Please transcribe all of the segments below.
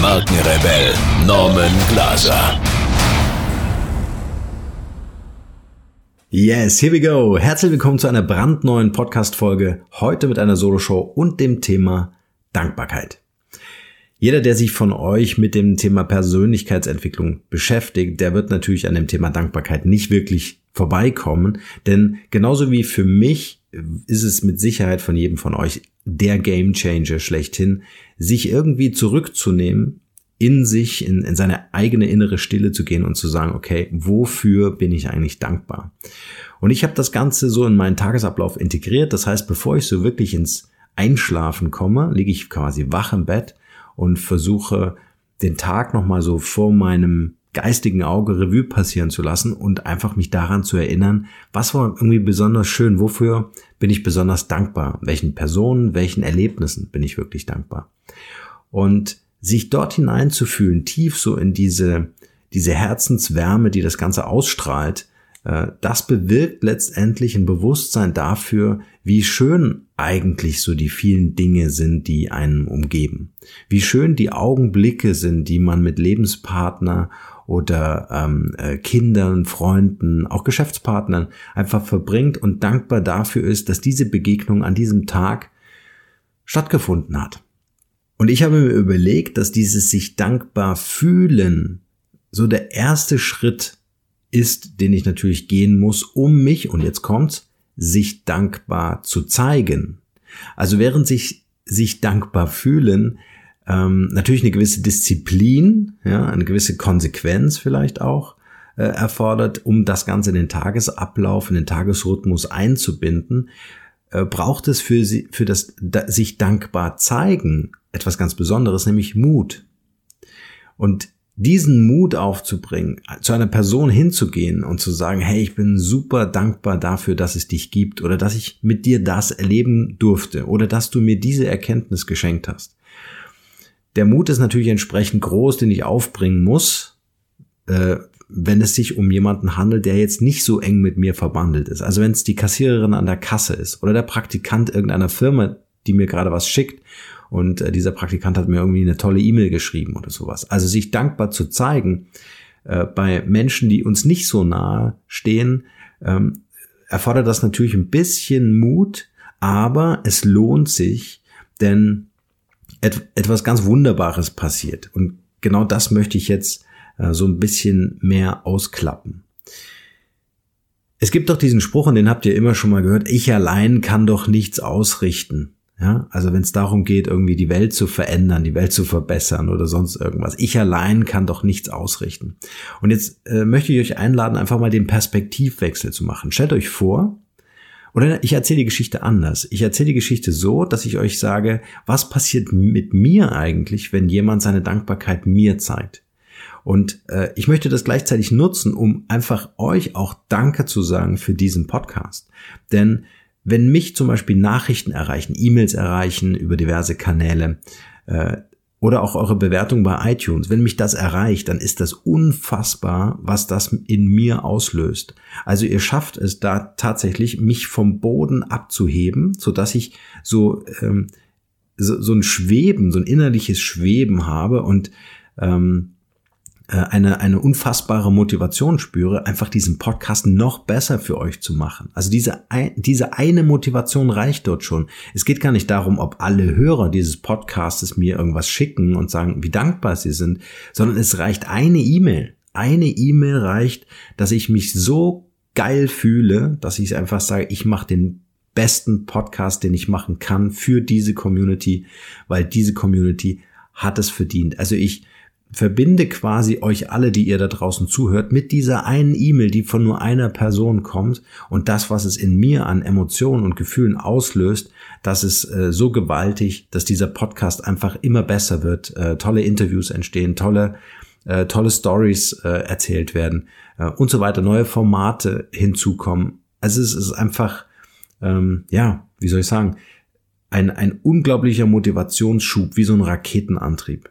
Markenrebell Norman Glaser. Yes, here we go. Herzlich willkommen zu einer brandneuen Podcast-Folge. Heute mit einer Soloshow und dem Thema Dankbarkeit. Jeder, der sich von euch mit dem Thema Persönlichkeitsentwicklung beschäftigt, der wird natürlich an dem Thema Dankbarkeit nicht wirklich vorbeikommen. Denn genauso wie für mich ist es mit Sicherheit von jedem von euch der Game Changer schlechthin, sich irgendwie zurückzunehmen, in sich, in, in seine eigene innere Stille zu gehen und zu sagen, okay, wofür bin ich eigentlich dankbar? Und ich habe das Ganze so in meinen Tagesablauf integriert. Das heißt, bevor ich so wirklich ins Einschlafen komme, liege ich quasi wach im Bett und versuche den Tag nochmal so vor meinem geistigen Auge Revue passieren zu lassen und einfach mich daran zu erinnern, was war irgendwie besonders schön, wofür bin ich besonders dankbar, welchen Personen, welchen Erlebnissen bin ich wirklich dankbar. Und sich dort hineinzufühlen, tief so in diese, diese Herzenswärme, die das Ganze ausstrahlt, äh, das bewirkt letztendlich ein Bewusstsein dafür, wie schön eigentlich so die vielen Dinge sind, die einen umgeben. Wie schön die Augenblicke sind, die man mit Lebenspartner oder ähm, äh, Kindern, Freunden, auch Geschäftspartnern einfach verbringt und dankbar dafür ist, dass diese Begegnung an diesem Tag stattgefunden hat. Und ich habe mir überlegt, dass dieses sich dankbar fühlen so der erste Schritt ist, den ich natürlich gehen muss, um mich, und jetzt kommt's, sich dankbar zu zeigen. Also während sich sich dankbar fühlen ähm, natürlich eine gewisse Disziplin, ja, eine gewisse Konsequenz vielleicht auch äh, erfordert, um das Ganze in den Tagesablauf, in den Tagesrhythmus einzubinden, äh, braucht es für sie, für das da, sich dankbar zeigen etwas ganz Besonderes, nämlich Mut. Und diesen Mut aufzubringen, zu einer Person hinzugehen und zu sagen, hey, ich bin super dankbar dafür, dass es dich gibt oder dass ich mit dir das erleben durfte oder dass du mir diese Erkenntnis geschenkt hast. Der Mut ist natürlich entsprechend groß, den ich aufbringen muss, äh, wenn es sich um jemanden handelt, der jetzt nicht so eng mit mir verbandelt ist. Also wenn es die Kassiererin an der Kasse ist oder der Praktikant irgendeiner Firma, die mir gerade was schickt und äh, dieser Praktikant hat mir irgendwie eine tolle E-Mail geschrieben oder sowas. Also sich dankbar zu zeigen äh, bei Menschen, die uns nicht so nahe stehen, ähm, erfordert das natürlich ein bisschen Mut, aber es lohnt sich, denn et etwas ganz Wunderbares passiert. Und genau das möchte ich jetzt äh, so ein bisschen mehr ausklappen. Es gibt doch diesen Spruch, und den habt ihr immer schon mal gehört, ich allein kann doch nichts ausrichten. Ja, also wenn es darum geht, irgendwie die Welt zu verändern, die Welt zu verbessern oder sonst irgendwas. Ich allein kann doch nichts ausrichten. Und jetzt äh, möchte ich euch einladen, einfach mal den Perspektivwechsel zu machen. Stellt euch vor, oder ich erzähle die Geschichte anders. Ich erzähle die Geschichte so, dass ich euch sage, was passiert mit mir eigentlich, wenn jemand seine Dankbarkeit mir zeigt. Und äh, ich möchte das gleichzeitig nutzen, um einfach euch auch Danke zu sagen für diesen Podcast. Denn wenn mich zum Beispiel Nachrichten erreichen, E-Mails erreichen über diverse Kanäle, äh, oder auch eure Bewertung bei iTunes. Wenn mich das erreicht, dann ist das unfassbar, was das in mir auslöst. Also ihr schafft es da tatsächlich, mich vom Boden abzuheben, so dass ich so, ähm, so, so ein Schweben, so ein innerliches Schweben habe und ähm, äh, eine, eine unfassbare Motivation spüre, einfach diesen Podcast noch besser für euch zu machen. Also diese, diese eine Motivation reicht dort schon. Es geht gar nicht darum, ob alle Hörer dieses Podcastes mir irgendwas schicken und sagen, wie dankbar sie sind, sondern es reicht eine E-Mail. Eine E-Mail reicht, dass ich mich so geil fühle, dass ich einfach sage, ich mache den besten Podcast, den ich machen kann für diese Community, weil diese Community hat es verdient. Also ich verbinde quasi euch alle, die ihr da draußen zuhört, mit dieser einen E-Mail, die von nur einer Person kommt und das, was es in mir an Emotionen und Gefühlen auslöst, das ist äh, so gewaltig, dass dieser Podcast einfach immer besser wird, äh, tolle Interviews entstehen, tolle äh, tolle Stories äh, erzählt werden äh, und so weiter, neue Formate hinzukommen. Also es ist einfach, ähm, ja, wie soll ich sagen, ein, ein unglaublicher Motivationsschub, wie so ein Raketenantrieb.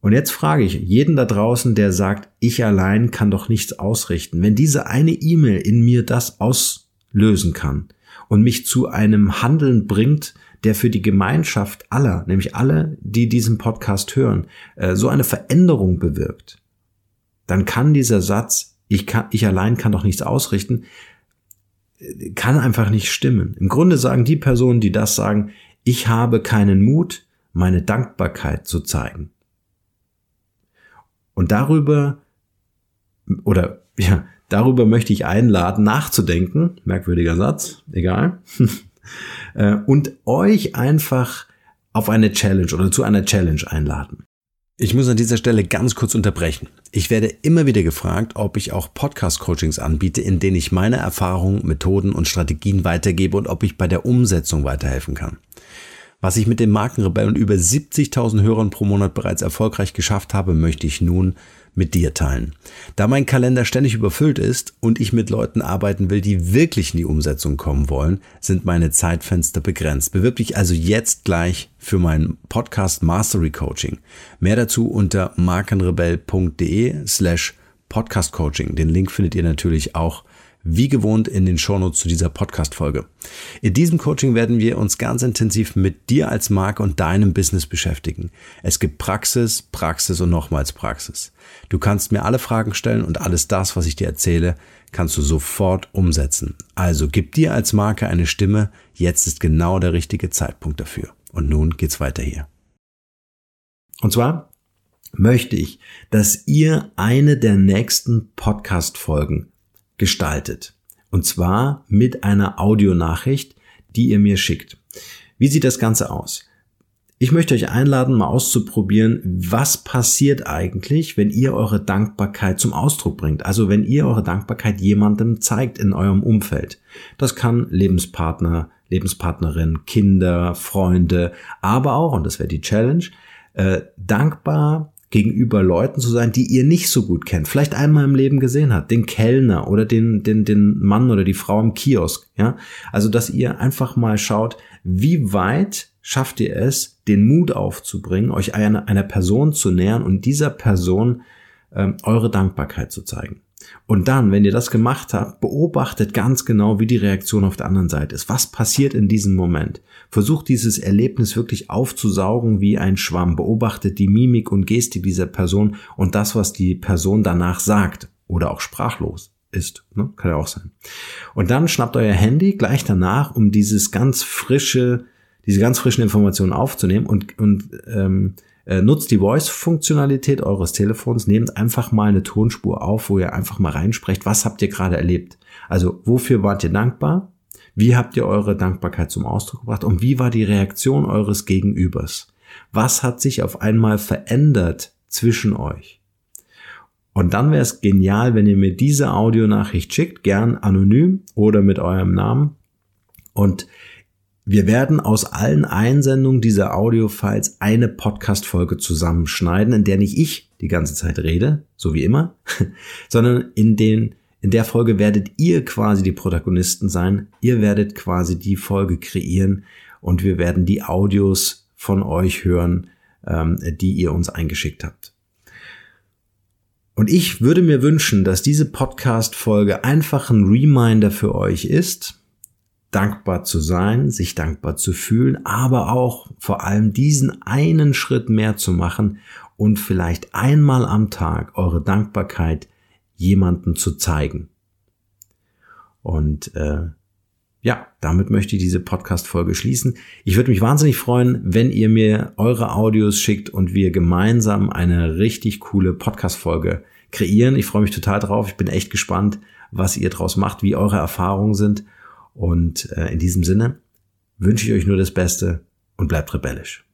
Und jetzt frage ich jeden da draußen, der sagt, ich allein kann doch nichts ausrichten. Wenn diese eine E-Mail in mir das auslösen kann und mich zu einem Handeln bringt, der für die Gemeinschaft aller, nämlich alle, die diesen Podcast hören, äh, so eine Veränderung bewirkt, dann kann dieser Satz, ich kann, ich allein kann doch nichts ausrichten, äh, kann einfach nicht stimmen. Im Grunde sagen die Personen, die das sagen, ich habe keinen Mut, meine Dankbarkeit zu zeigen. Und darüber, oder ja, darüber möchte ich einladen, nachzudenken. Merkwürdiger Satz, egal. Äh, und euch einfach auf eine Challenge oder zu einer Challenge einladen. Ich muss an dieser Stelle ganz kurz unterbrechen. Ich werde immer wieder gefragt, ob ich auch Podcast-Coachings anbiete, in denen ich meine Erfahrungen, Methoden und Strategien weitergebe und ob ich bei der Umsetzung weiterhelfen kann. Was ich mit dem Markenrebell und über 70.000 Hörern pro Monat bereits erfolgreich geschafft habe, möchte ich nun mit dir teilen. Da mein Kalender ständig überfüllt ist und ich mit Leuten arbeiten will, die wirklich in die Umsetzung kommen wollen, sind meine Zeitfenster begrenzt. Bewirb dich also jetzt gleich für mein Podcast Mastery Coaching. Mehr dazu unter markenrebell.de slash Podcast Coaching. Den Link findet ihr natürlich auch wie gewohnt in den Shownotes zu dieser Podcast-Folge. In diesem Coaching werden wir uns ganz intensiv mit dir als Marke und deinem Business beschäftigen. Es gibt Praxis, Praxis und nochmals Praxis. Du kannst mir alle Fragen stellen und alles das, was ich dir erzähle, kannst du sofort umsetzen. Also gib dir als Marke eine Stimme. Jetzt ist genau der richtige Zeitpunkt dafür. Und nun geht's weiter hier. Und zwar möchte ich, dass ihr eine der nächsten Podcast-Folgen gestaltet. Und zwar mit einer Audionachricht, die ihr mir schickt. Wie sieht das Ganze aus? Ich möchte euch einladen, mal auszuprobieren, was passiert eigentlich, wenn ihr eure Dankbarkeit zum Ausdruck bringt. Also wenn ihr eure Dankbarkeit jemandem zeigt in eurem Umfeld. Das kann Lebenspartner, Lebenspartnerin, Kinder, Freunde, aber auch, und das wäre die Challenge, äh, dankbar gegenüber Leuten zu sein, die ihr nicht so gut kennt, vielleicht einmal im Leben gesehen habt, den Kellner oder den, den, den Mann oder die Frau im Kiosk, ja. Also, dass ihr einfach mal schaut, wie weit schafft ihr es, den Mut aufzubringen, euch einer, einer Person zu nähern und dieser Person ähm, eure Dankbarkeit zu zeigen. Und dann, wenn ihr das gemacht habt, beobachtet ganz genau, wie die Reaktion auf der anderen Seite ist. Was passiert in diesem Moment? Versucht dieses Erlebnis wirklich aufzusaugen wie ein Schwamm. Beobachtet die Mimik und Gestik dieser Person und das, was die Person danach sagt oder auch sprachlos ist. Ne? Kann ja auch sein. Und dann schnappt euer Handy gleich danach, um dieses ganz frische, diese ganz frischen Informationen aufzunehmen und, und ähm, äh, nutzt die Voice-Funktionalität eures Telefons, nehmt einfach mal eine Tonspur auf, wo ihr einfach mal reinsprecht, was habt ihr gerade erlebt. Also wofür wart ihr dankbar? Wie habt ihr eure Dankbarkeit zum Ausdruck gebracht? Und wie war die Reaktion eures Gegenübers? Was hat sich auf einmal verändert zwischen euch? Und dann wäre es genial, wenn ihr mir diese Audionachricht schickt, gern anonym oder mit eurem Namen. Und wir werden aus allen Einsendungen dieser Audiofiles eine Podcast-Folge zusammenschneiden, in der nicht ich die ganze Zeit rede, so wie immer, sondern in den in der Folge werdet ihr quasi die Protagonisten sein. Ihr werdet quasi die Folge kreieren und wir werden die Audios von euch hören, ähm, die ihr uns eingeschickt habt. Und ich würde mir wünschen, dass diese Podcast-Folge einfach ein Reminder für euch ist, dankbar zu sein, sich dankbar zu fühlen, aber auch vor allem diesen einen Schritt mehr zu machen und vielleicht einmal am Tag eure Dankbarkeit jemanden zu zeigen. Und äh, ja, damit möchte ich diese Podcast-Folge schließen. Ich würde mich wahnsinnig freuen, wenn ihr mir eure Audios schickt und wir gemeinsam eine richtig coole Podcast-Folge kreieren. Ich freue mich total drauf. Ich bin echt gespannt, was ihr draus macht, wie eure Erfahrungen sind. Und äh, in diesem Sinne wünsche ich euch nur das Beste und bleibt rebellisch.